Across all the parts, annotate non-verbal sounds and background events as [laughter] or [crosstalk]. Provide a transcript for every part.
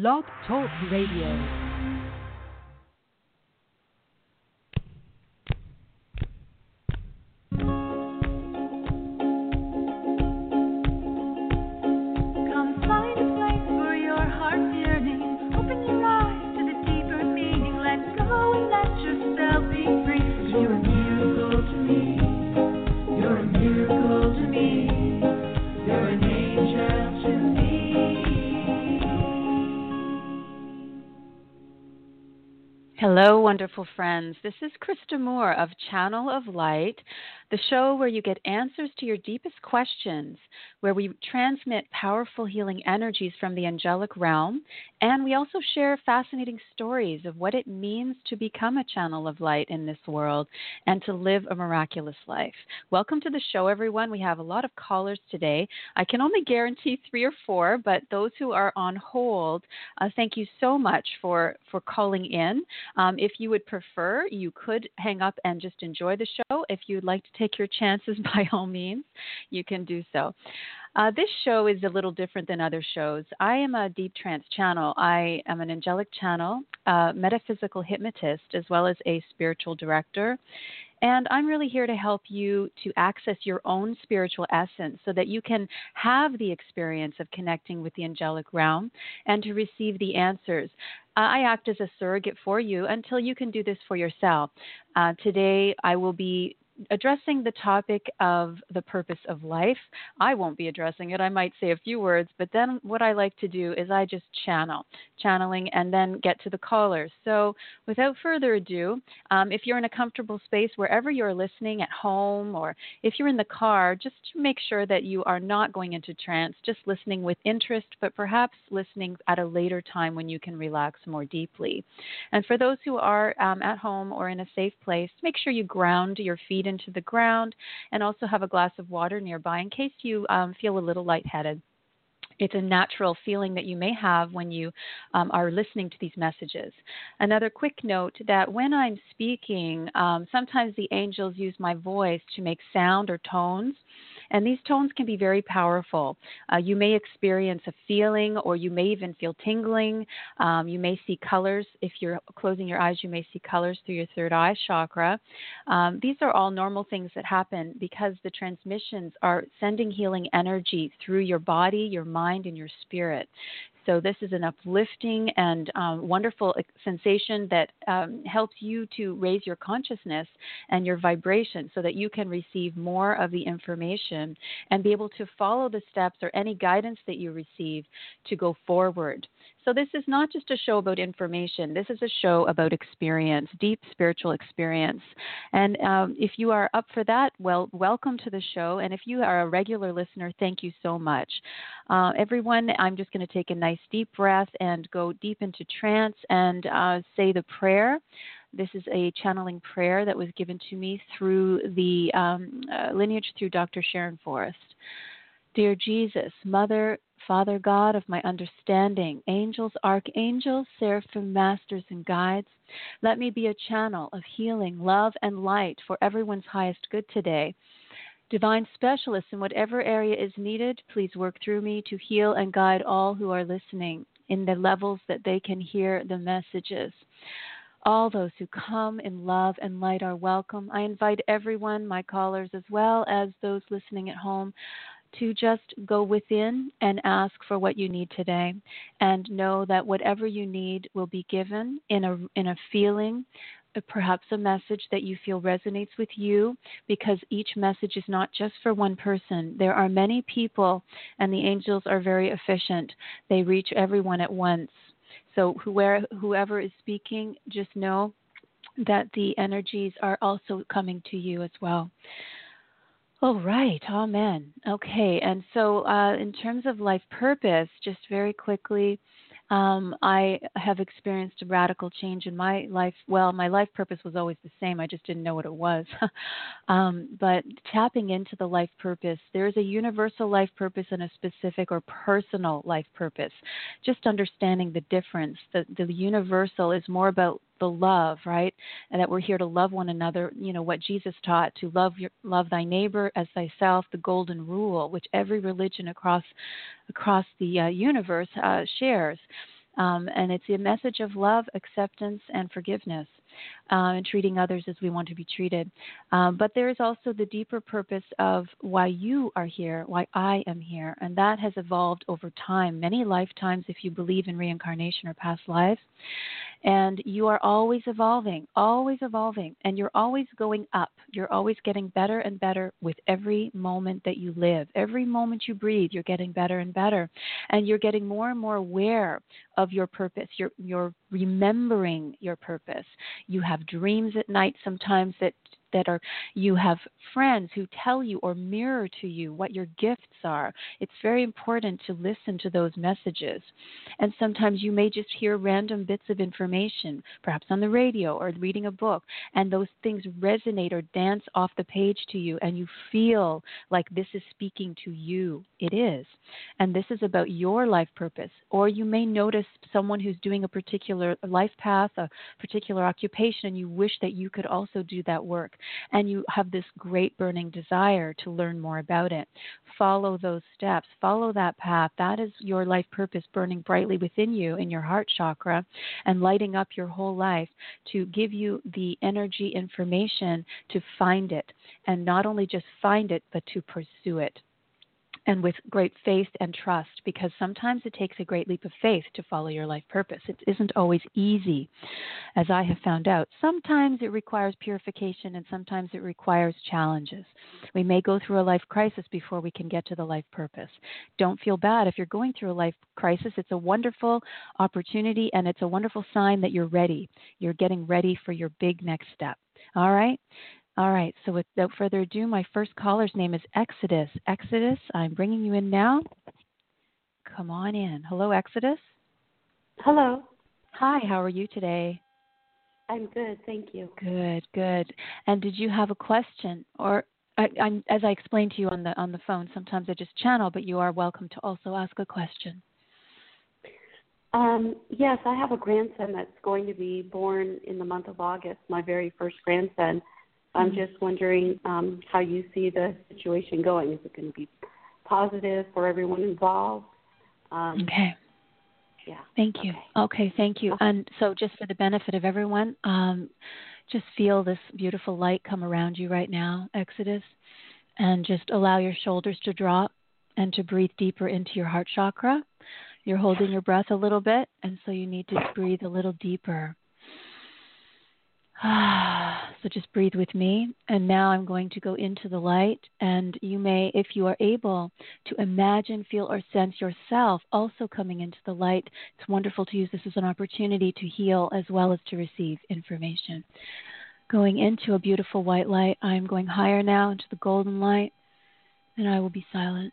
Blog Talk Radio. Hello, wonderful friends. This is Krista Moore of Channel of Light, the show where you get answers to your deepest questions, where we transmit powerful healing energies from the angelic realm, and we also share fascinating stories of what it means to become a channel of light in this world and to live a miraculous life. Welcome to the show, everyone. We have a lot of callers today. I can only guarantee three or four, but those who are on hold, uh, thank you so much for, for calling in. Um, if you would prefer, you could hang up and just enjoy the show. If you'd like to take your chances, [laughs] by all means, you can do so. Uh, this show is a little different than other shows. I am a deep trance channel. I am an angelic channel, a metaphysical hypnotist, as well as a spiritual director. And I'm really here to help you to access your own spiritual essence so that you can have the experience of connecting with the angelic realm and to receive the answers. I act as a surrogate for you until you can do this for yourself. Uh, today, I will be addressing the topic of the purpose of life. I won't be addressing it. I might say a few words, but then what I like to do is I just channel, channeling, and then get to the callers. So without further ado, um, if you're in a comfortable space, wherever you're listening at home or if you're in the car, just make sure that you are not going into trance, just listening with interest, but perhaps listening at a later time when you can relax more deeply. And for those who are um, at home or in a safe place, make sure you ground your feet into the ground and also have a glass of water nearby in case you um, feel a little lightheaded it's a natural feeling that you may have when you um, are listening to these messages. Another quick note that when I'm speaking, um, sometimes the angels use my voice to make sound or tones. And these tones can be very powerful. Uh, you may experience a feeling, or you may even feel tingling. Um, you may see colors. If you're closing your eyes, you may see colors through your third eye chakra. Um, these are all normal things that happen because the transmissions are sending healing energy through your body, your mind, and your spirit. So, this is an uplifting and um, wonderful sensation that um, helps you to raise your consciousness and your vibration so that you can receive more of the information and be able to follow the steps or any guidance that you receive to go forward. So, this is not just a show about information, this is a show about experience, deep spiritual experience. And um, if you are up for that, well, welcome to the show. And if you are a regular listener, thank you so much. Uh, everyone, I'm just going to take a nice deep breath and go deep into trance and uh, say the prayer. This is a channeling prayer that was given to me through the um, uh, lineage through Dr. Sharon Forrest. Dear Jesus, Mother, Father God of my understanding, angels, archangels, seraphim, masters, and guides, let me be a channel of healing, love, and light for everyone's highest good today. Divine specialists in whatever area is needed, please work through me to heal and guide all who are listening in the levels that they can hear the messages. All those who come in love and light are welcome. I invite everyone, my callers as well as those listening at home, to just go within and ask for what you need today and know that whatever you need will be given in a in a feeling uh, perhaps a message that you feel resonates with you because each message is not just for one person. There are many people and the angels are very efficient. They reach everyone at once. So whoever, whoever is speaking just know that the energies are also coming to you as well Oh, right. Amen. Okay. And so, uh, in terms of life purpose, just very quickly, um, I have experienced a radical change in my life. Well, my life purpose was always the same. I just didn't know what it was. [laughs] um, but tapping into the life purpose, there is a universal life purpose and a specific or personal life purpose. Just understanding the difference. The, the universal is more about the love, right? And that we're here to love one another. You know what Jesus taught to love your love thy neighbor as thyself, the golden rule, which every religion across across the uh, universe uh, shares. Um, and it's a message of love, acceptance, and forgiveness uh, and treating others as we want to be treated. Um, but there is also the deeper purpose of why you are here, why I am here, and that has evolved over time, many lifetimes if you believe in reincarnation or past lives. And you are always evolving, always evolving, and you're always going up. You're always getting better and better with every moment that you live. Every moment you breathe, you're getting better and better. And you're getting more and more aware of your purpose. You're, you're remembering your purpose. You have dreams at night sometimes that that are you have friends who tell you or mirror to you what your gifts are. It's very important to listen to those messages. And sometimes you may just hear random bits of information, perhaps on the radio or reading a book, and those things resonate or dance off the page to you, and you feel like this is speaking to you. It is. And this is about your life purpose. Or you may notice someone who's doing a particular life path, a particular occupation, and you wish that you could also do that work and you have this great burning desire to learn more about it. Follow those steps, follow that path. That is your life purpose burning brightly within you in your heart chakra and lighting up your whole life to give you the energy information to find it and not only just find it, but to pursue it and with great faith and trust because sometimes it takes a great leap of faith to follow your life purpose. It isn't always easy, as I have found out. Sometimes it requires purification and sometimes it requires challenges. We may go through a life crisis before we can get to the life purpose. Don't feel bad if you're going through a life crisis. It's a wonderful opportunity and it's a wonderful sign that you're ready. You're getting ready for your big next step. All right? All right, so without further ado, my first caller's name is Exodus. Exodus, I'm bringing you in now. Come on in. Hello, Exodus. Hello. Hi, how are you today? I'm good, thank you. Good, good. And did you have a question, or I, I'm, as I explained to you on the on the phone, sometimes I just channel, but you are welcome to also ask a question. Um, yes, I have a grandson that's going to be born in the month of August. My very first grandson I'm Mm-hmm. just wondering um, how you see the situation going. Is it going to be positive for everyone involved? Um, Okay. Yeah. Thank you. Okay, thank you. Okay. And so, just for the benefit of everyone, um, just feel this beautiful light come around you right now, Exodus, and just allow your shoulders to drop and to breathe deeper into your heart chakra. You're holding your breath a little bit, and so you need to breathe a little deeper. [sighs] so just breathe with me. And now I'm going to go into the light. And you may, if you are able, to imagine, feel, or sense yourself also coming into the light. It's wonderful to use this as an opportunity to heal as well as to receive information. Going into a beautiful white light, I'm going higher now into the golden light, and I will be silent.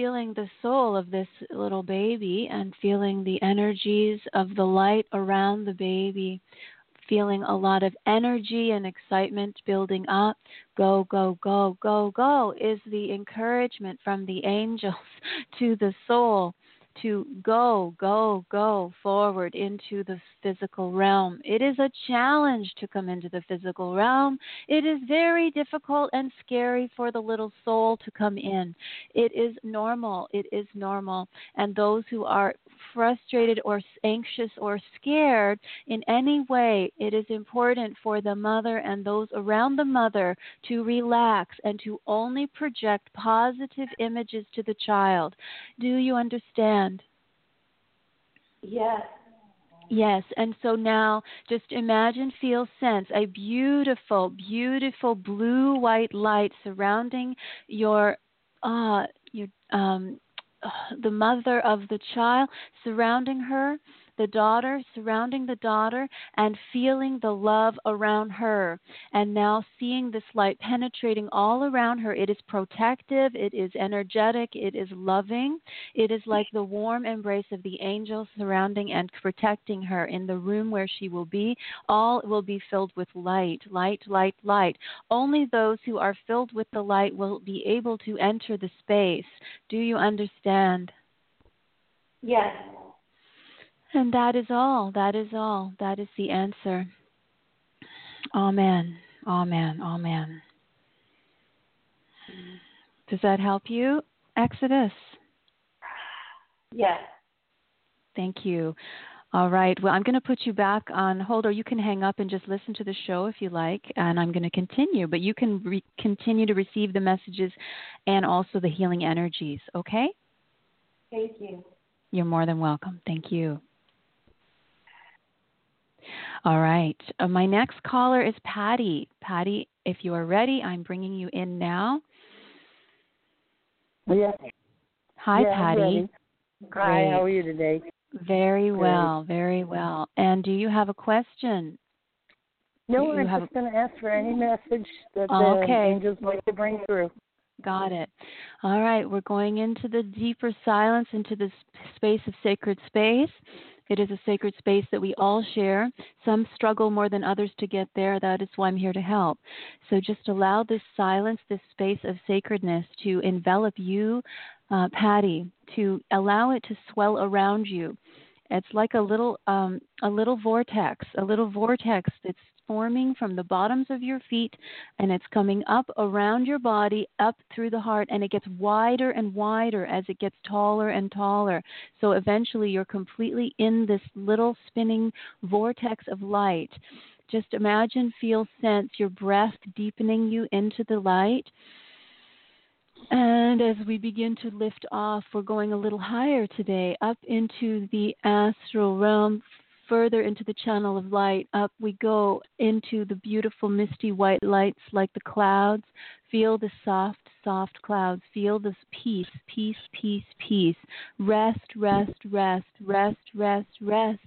feeling the soul of this little baby and feeling the energies of the light around the baby. Feeling a lot of energy and excitement building up. Go, go, go, go, go is the encouragement from the angels [laughs] to the soul to go, go, go forward into the physical realm. It is a challenge to come into the physical realm. It is very difficult and scary for the little soul to come in. It is normal. It is normal. And those who are frustrated or anxious or scared in any way, it is important for the mother and those around the mother to relax and to only project positive images to the child. Do you understand? Yes. Yes, and so now just imagine, feel, sense a beautiful, beautiful blue white light surrounding your uh your um the mother of the child surrounding her the daughter, surrounding the daughter, and feeling the love around her. And now seeing this light penetrating all around her. It is protective, it is energetic, it is loving. It is like the warm embrace of the angels surrounding and protecting her in the room where she will be. All will be filled with light, light, light, light. Only those who are filled with the light will be able to enter the space. Do you understand? Yes. And that is all. That is all. That is the answer. Amen. Amen. Amen. Does that help you, Exodus? Yes. Thank you. All right. Well, I'm going to put you back on hold, or you can hang up and just listen to the show if you like, and I'm going to continue. But you can re- continue to receive the messages and also the healing energies, okay? Thank you. You're more than welcome. Thank you. All right. Uh, my next caller is Patty. Patty, if you are ready, I'm bringing you in now. Yeah. Hi, yeah, Patty. Hi, how are you today? Very Great. well, very well. And do you have a question? No, I'm have- just going to ask for any message that the Okay. angels like to bring through. Got it. All right, we're going into the deeper silence, into the space of sacred space. It is a sacred space that we all share. Some struggle more than others to get there. That is why I'm here to help. So just allow this silence, this space of sacredness to envelop you, uh, Patty, to allow it to swell around you. It's like a little um, a little vortex, a little vortex that's forming from the bottoms of your feet and it's coming up around your body, up through the heart, and it gets wider and wider as it gets taller and taller. So eventually you're completely in this little spinning vortex of light. Just imagine, feel, sense your breath deepening you into the light. And as we begin to lift off, we're going a little higher today, up into the astral realm, further into the channel of light. Up we go into the beautiful misty white lights like the clouds. Feel the soft, soft clouds. Feel this peace, peace, peace, peace. Rest, rest, rest, rest, rest, rest.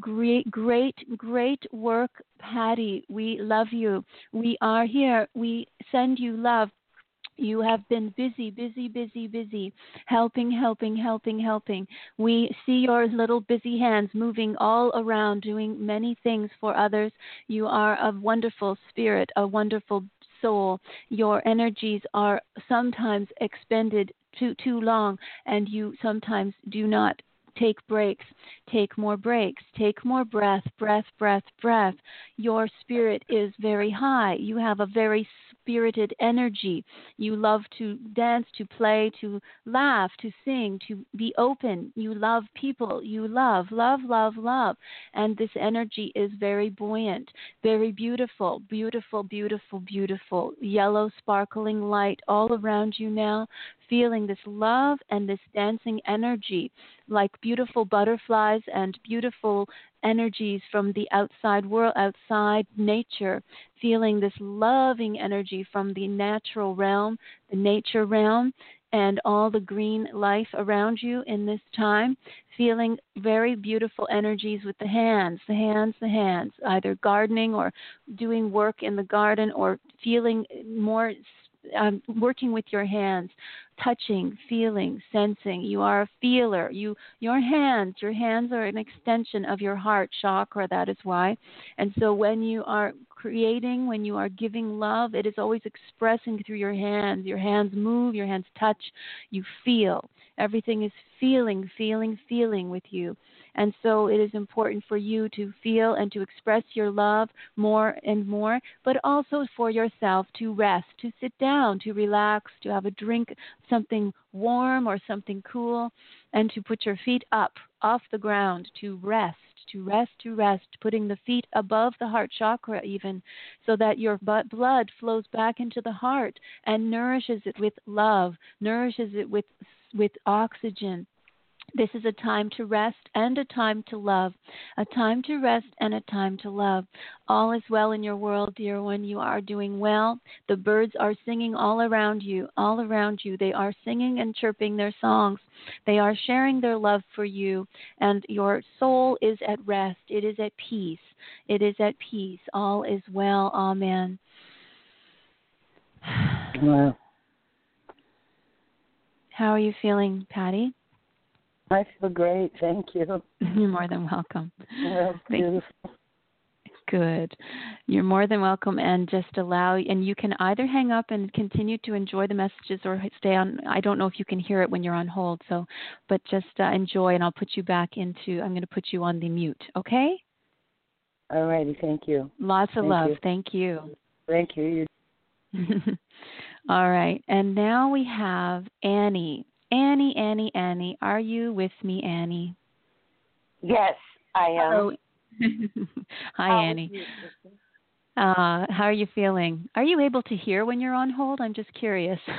Great, great, great work, Patty. We love you. We are here. We send you love. You have been busy, busy, busy, busy, helping, helping, helping, helping. We see your little busy hands moving all around, doing many things for others. You are a wonderful spirit, a wonderful soul. Your energies are sometimes expended too too long, and you sometimes do not take breaks. Take more breaks. Take more breath, breath, breath, breath. Your spirit is very high. You have a very spirited energy. You love to dance, to play, to laugh, to sing, to be open. You love people. You love, love, love, love. And this energy is very buoyant, very beautiful, beautiful, beautiful, beautiful. Yellow, sparkling light all around you now. Feeling this love and this dancing energy like beautiful butterflies and beautiful energies from the outside world, outside nature, feeling this loving energy from the natural realm, the nature realm, and all the green life around you in this time, feeling very beautiful energies with the hands, the hands, the hands, either gardening or doing work in the garden or feeling more um, working with your hands, touching, feeling, sensing. You are a feeler. You, your hands, your hands are an extension of your heart chakra. That is why. And so when you are creating, when you are giving love, it is always expressing through your hands. Your hands move, your hands touch, you feel. Everything is feeling, feeling, feeling with you. And so it is important for you to feel and to express your love more and more, but also for yourself to rest, to sit down, to relax, to have a drink, something warm or something cool, and to put your feet up off the ground, to rest. To rest, to rest, putting the feet above the heart chakra, even so that your blood flows back into the heart and nourishes it with love, nourishes it with with oxygen, This is a time to rest and a time to love. A time to rest and a time to love. All is well in your world, dear one. You are doing well. The birds are singing all around you, all around you. They are singing and chirping their songs. They are sharing their love for you, and your soul is at rest. It is at peace. It is at peace. All is well. Amen. Wow. How are you feeling, Patty? I feel great. Thank you. [laughs] You're more than welcome. That's [laughs] Thank you. beautiful. Good. You're more than welcome, and just allow, and you can either hang up and continue to enjoy the messages or stay on. I don't know if you can hear it when you're on hold, so, but just uh, enjoy, and I'll put you back into, I'm going to put you on the mute, okay? All righty. Thank you. Lots of Thank love. you. Thank you. Thank you. You [laughs] All right, and now we have Annie. Annie, Annie, Annie. Are you with me, Annie? Yes, I am. [laughs] Hi, How Annie. Uh, how are you feeling? Are you able to hear when you're on hold? I'm just curious. [laughs]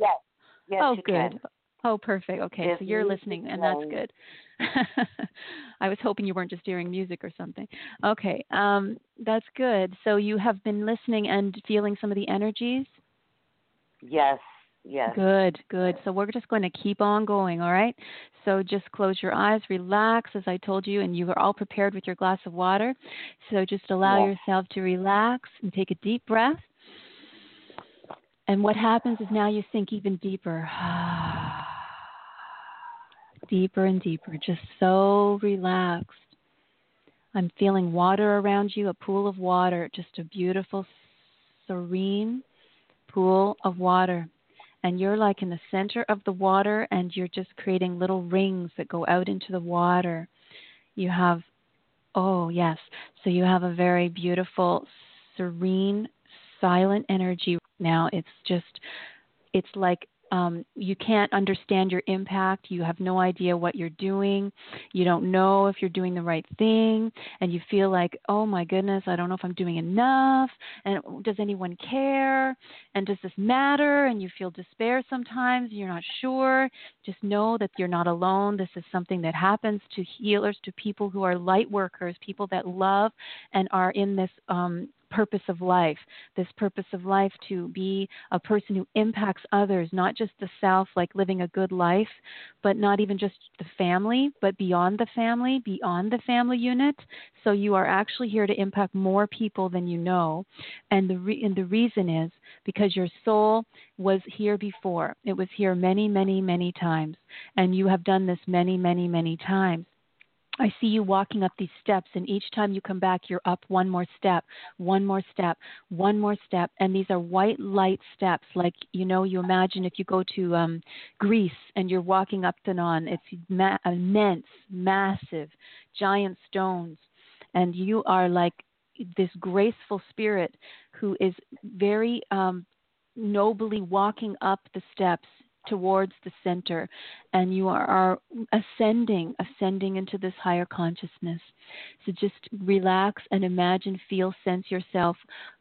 Yes, yes, oh, good. can. Oh, perfect. Okay, Yes, so you're listening, and that's good. [laughs] I was hoping you weren't just hearing music or something. Okay, um, that's good. So you have been listening and feeling some of the energies. Yes, yes. Good, good. So we're just going to keep on going, all right? So just close your eyes, relax, as I told you, and you are all prepared with your glass of water. So just allow Yes. yourself to relax and take a deep breath. And what happens is now you sink even deeper. [sighs] deeper and deeper, just so relaxed. I'm feeling water around you, a pool of water, just a beautiful, serene pool of water and you're like in the center of the water and you're just creating little rings that go out into the water. You have, oh, yes. So you have a very beautiful, serene, silent energy now. It's just, it's like um, you can't understand your impact. You have no idea what you're doing. You don't know if you're doing the right thing. And you feel like, oh my goodness, I don't know if I'm doing enough. And does anyone care? And does this matter? And you feel despair sometimes. You're not sure. Just know that you're not alone. This is something that happens to healers, to people who are light workers, people that love and are in this um, purpose of life, this purpose of life to be a person who impacts others, not just the self, like living a good life, but not even just the family, but beyond the family, beyond the family unit. So you are actually here to impact more people than you know. And the, re- and the reason is because your soul was here before. It was here many, many, many times. And you have done this many, many, many times. I see you walking up these steps, and each time you come back, you're up one more step, one more step, one more step. And these are white light steps, like you know, you imagine if you go to um, Greece and you're walking up and on, it's ma- immense, massive, giant stones, and you are like this graceful spirit who is very um, nobly walking up the steps towards the center and you are, are ascending ascending into this higher consciousness. So just relax and imagine feel sense yourself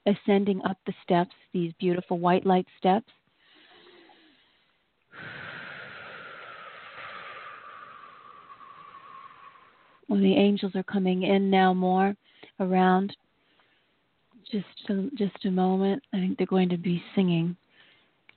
ascending up the steps these beautiful white light steps. The angels are coming in now more around just a, just a moment i think they're going to be singing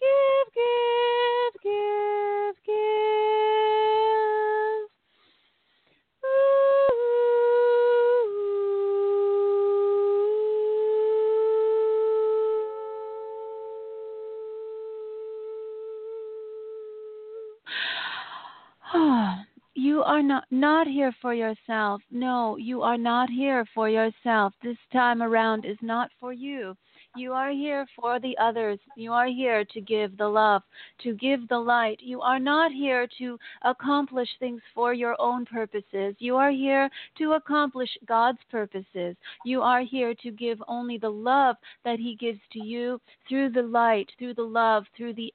Give, give, give, give. Ooh. [sighs] You are not not here for yourself. No, you are not here for yourself. This time around is not for you. You are here for the others. You are here to give the love, to give the light. You are not here to accomplish things for your own purposes. You are here to accomplish God's purposes. You are here to give only the love that He gives to you through the light, through the love, through the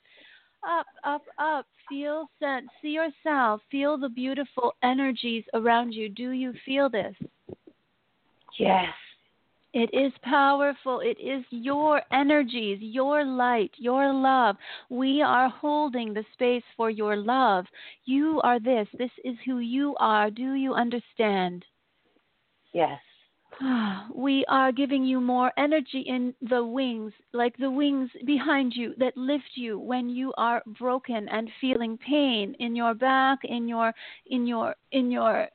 up, up, up. Feel, sense, see yourself. Feel the beautiful energies around you. Do you feel this? Yes. It is powerful. It is your energies, your light, your love. We are holding the space for your love. You are this. This is who you are. Do you understand? Yes. [sighs] We are giving you more energy in the wings, like the wings behind you that lift you when you are broken and feeling pain in your back, in your, in your, in your,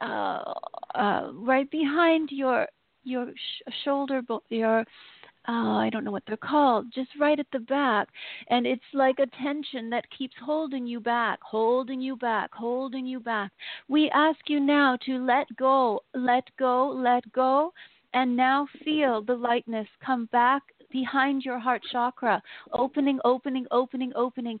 uh, uh, right behind your, your sh- shoulder, your oh, I don't know what they're called, just right at the back. And it's like a tension that keeps holding you back, holding you back, holding you back. We ask you now to let go, let go, let go, and now feel the lightness come back behind your heart chakra, opening, opening, opening, opening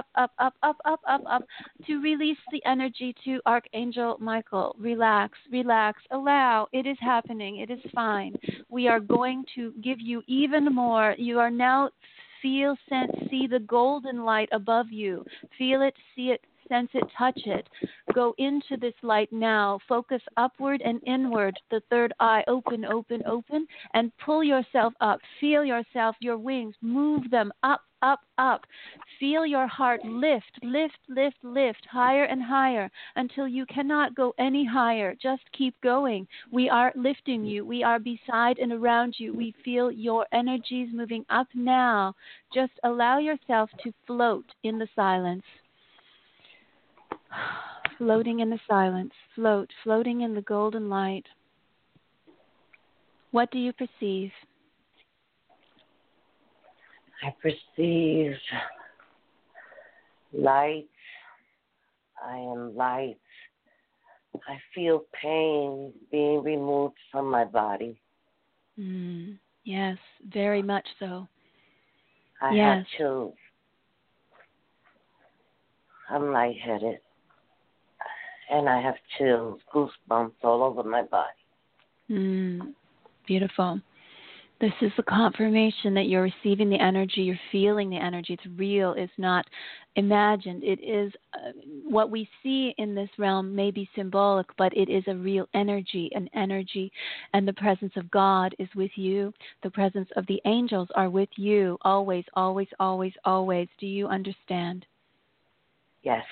up, up, up, up, up, up up to release the energy to Archangel Michael. Relax, relax, allow. It is happening. It is fine. We are going to give you even more. You are now feel, sense, see the golden light above you. Feel it, see it, sense it, touch it. Go into this light now. Focus upward and inward. The third eye open, open, open, and pull yourself up. Feel yourself, your wings, move them up, up, up. Feel your heart lift, lift, lift, lift higher and higher until you cannot go any higher. Just keep going. We are lifting you. We are beside and around you. We feel your energies moving up now. Just allow yourself to float in the silence. [sighs] Floating in the silence. Float, floating in the golden light. What do you perceive? I perceive light. I am light. I feel pain being removed from my body. Mm, yes, very much so. I Yes. have chills. I'm lightheaded. And I have chills, goosebumps all over my body. Mm, beautiful. This is the confirmation that you're receiving the energy, you're feeling the energy. It's real, it's not imagined. It is uh, what we see in this realm may be symbolic, but it is a real energy, an energy. And the presence of God is with you. The presence of the angels are with you always, always, always, always. Do you understand? Yes.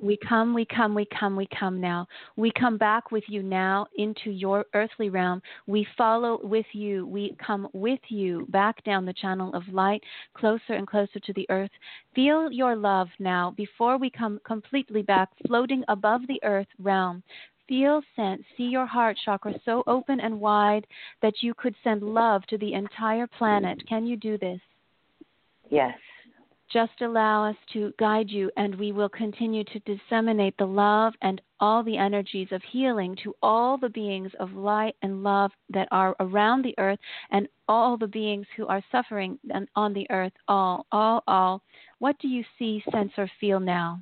We come, we come, we come, we come now. We come back with you now into your earthly realm. We follow with you. We come with you back down the channel of light, closer and closer to the earth. Feel your love now before we come completely back, floating above the earth realm. Feel, sense, see your heart chakra so open and wide that you could send love to the entire planet. Can you do this? Yes. Just allow us to guide you, and we will continue to disseminate the love and all the energies of healing to all the beings of light and love that are around the earth and all the beings who are suffering on the earth. All, all, all. What do you see, sense, or feel now?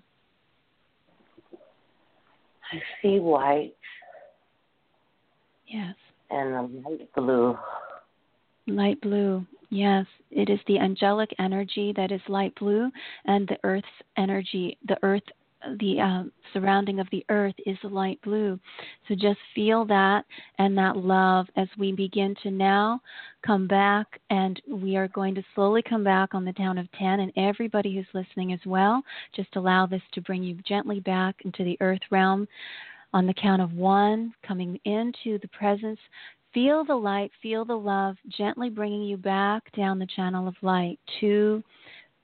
I see white Yes. and a light blue. Light blue. Yes, it is the angelic energy that is light blue, and the earth's energy, the earth, the uh, surrounding of the earth is light blue. So just feel that and that love as we begin to now come back, and we are going to slowly come back on the down of 10. And everybody who's listening as well, just allow this to bring you gently back into the earth realm on the count of one, coming into the presence Feel the light, feel the love, gently bringing you back down the channel of light. Two,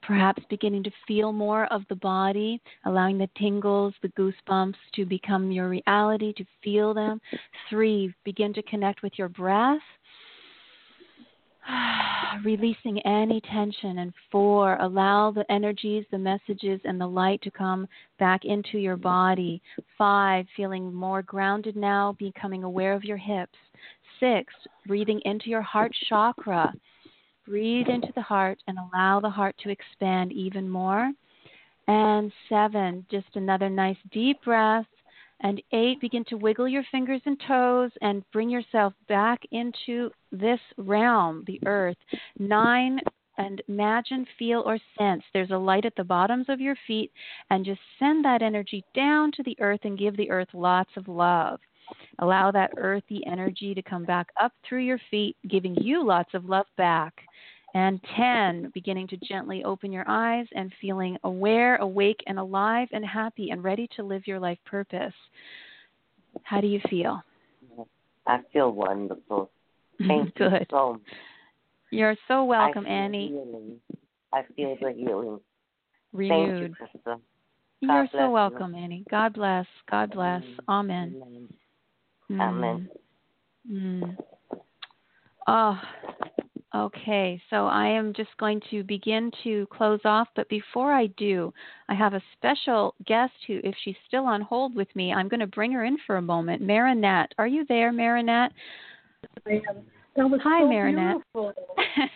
perhaps beginning to feel more of the body, allowing the tingles, the goosebumps to become your reality, to feel them. Three, begin to connect with your breath. [sighs] Releasing any tension. And four, allow the energies, the messages, and the light to come back into your body. Five, feeling more grounded now, becoming aware of your hips six, breathing into your heart chakra. Breathe into the heart and allow the heart to expand even more. And seven, just another nice deep breath. And eight, begin to wiggle your fingers and toes and bring yourself back into this realm, the earth. Nine, and imagine, feel, or sense there's a light at the bottoms of your feet, and just send that energy down to the earth and give the earth lots of love. Allow that earthy energy to come back up through your feet, giving you lots of love back. And 10, beginning to gently open your eyes and feeling aware, awake, and alive and happy and ready to live your life purpose. How do you feel? I feel wonderful. Thank [laughs] Good. you so much. You're so welcome, I Annie. Healing. I feel the healing. Renewed. Thank you, Krista. You're so you. welcome, Annie. God bless. God bless. Amen. Amen. Mm. Amen. Mm. Oh, okay. So I am just going to begin to close off, but before I do, I have a special guest who, if she's still on hold with me, I'm going to bring her in for a moment. Marinette, are you there, Marinette? I am. That was Hi, so Marinette. beautiful. [laughs]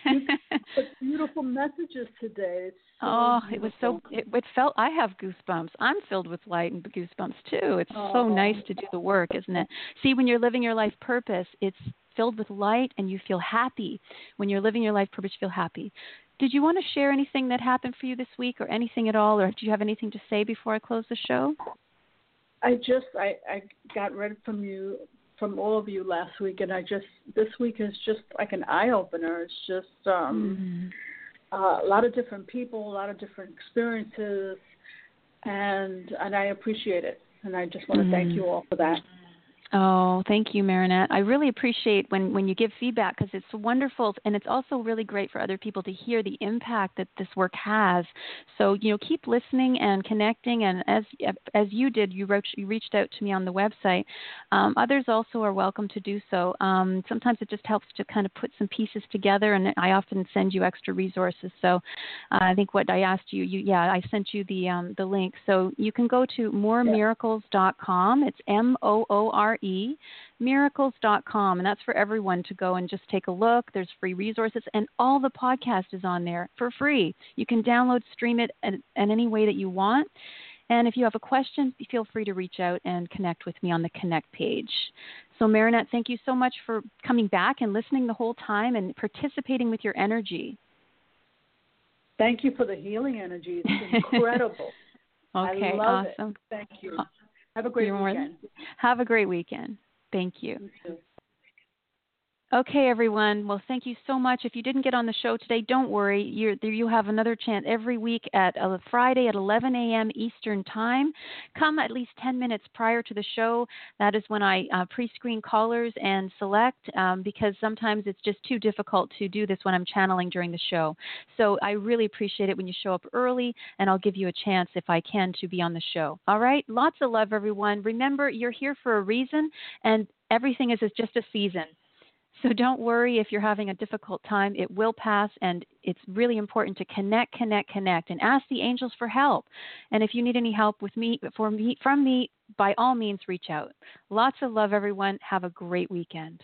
You beautiful messages today. So oh, it was so. It, it felt. I have goosebumps. I'm filled with light and goosebumps too. It's so Oh. nice to do the work, isn't it? See, when you're living your life purpose, it's filled with light and you feel happy. When you're living your life purpose, you feel happy. Did you want to share anything that happened for you this week, or anything at all, or do you have anything to say before I close the show? I just I I got read from you from all of you last week, and I just this week is just like an eye opener. It's just um uh, a lot of different people, a lot of different experiences, and and I appreciate it. And I just want to thank Mhm. you all for that. Oh, thank you, Marinette. I really appreciate when, when you give feedback because it's wonderful and it's also really great for other people to hear the impact that this work has. So, you know, keep listening and connecting. And as as you did, you, wrote, you reached out to me on the website. Um, others also are welcome to do so. Um, sometimes it just helps to kind of put some pieces together, and I often send you extra resources. So, uh, I think what I asked you, you yeah, I sent you the um, the link. So you can go to moremiracles.com. It's M O O R E miracles.com and that's for everyone to go and just take a look there's free resources and all the podcast is on there for free you can download stream it in, in any way that you want and if you have a question feel free to reach out and connect with me on the connect page so marinette thank you so much for coming back and listening the whole time and participating with your energy Thank you for the healing energy. It's [laughs] incredible. okay awesome it. Thank you. Uh, Have a great you're weekend. have a great weekend thank you You. Okay, everyone. Well, thank you so much. If you didn't get on the show today, don't worry. You're, you have another chance every week at uh, Friday at 11 a.m. Eastern Time. Come at least 10 minutes prior to the show. That is when I uh, pre screen callers and select um, because sometimes it's just too difficult to do this when I'm channeling during the show. So I really appreciate it when you show up early, and I'll give you a chance if I can to be on the show. All right? Lots of love, everyone. Remember, you're here for a reason, and everything is just a season. So don't worry if you're having a difficult time. It will pass, and it's really important to connect, connect, connect, and ask the angels for help. And if you need any help with me, for me, from me, by all means, reach out. Lots of love, everyone. Have a great weekend.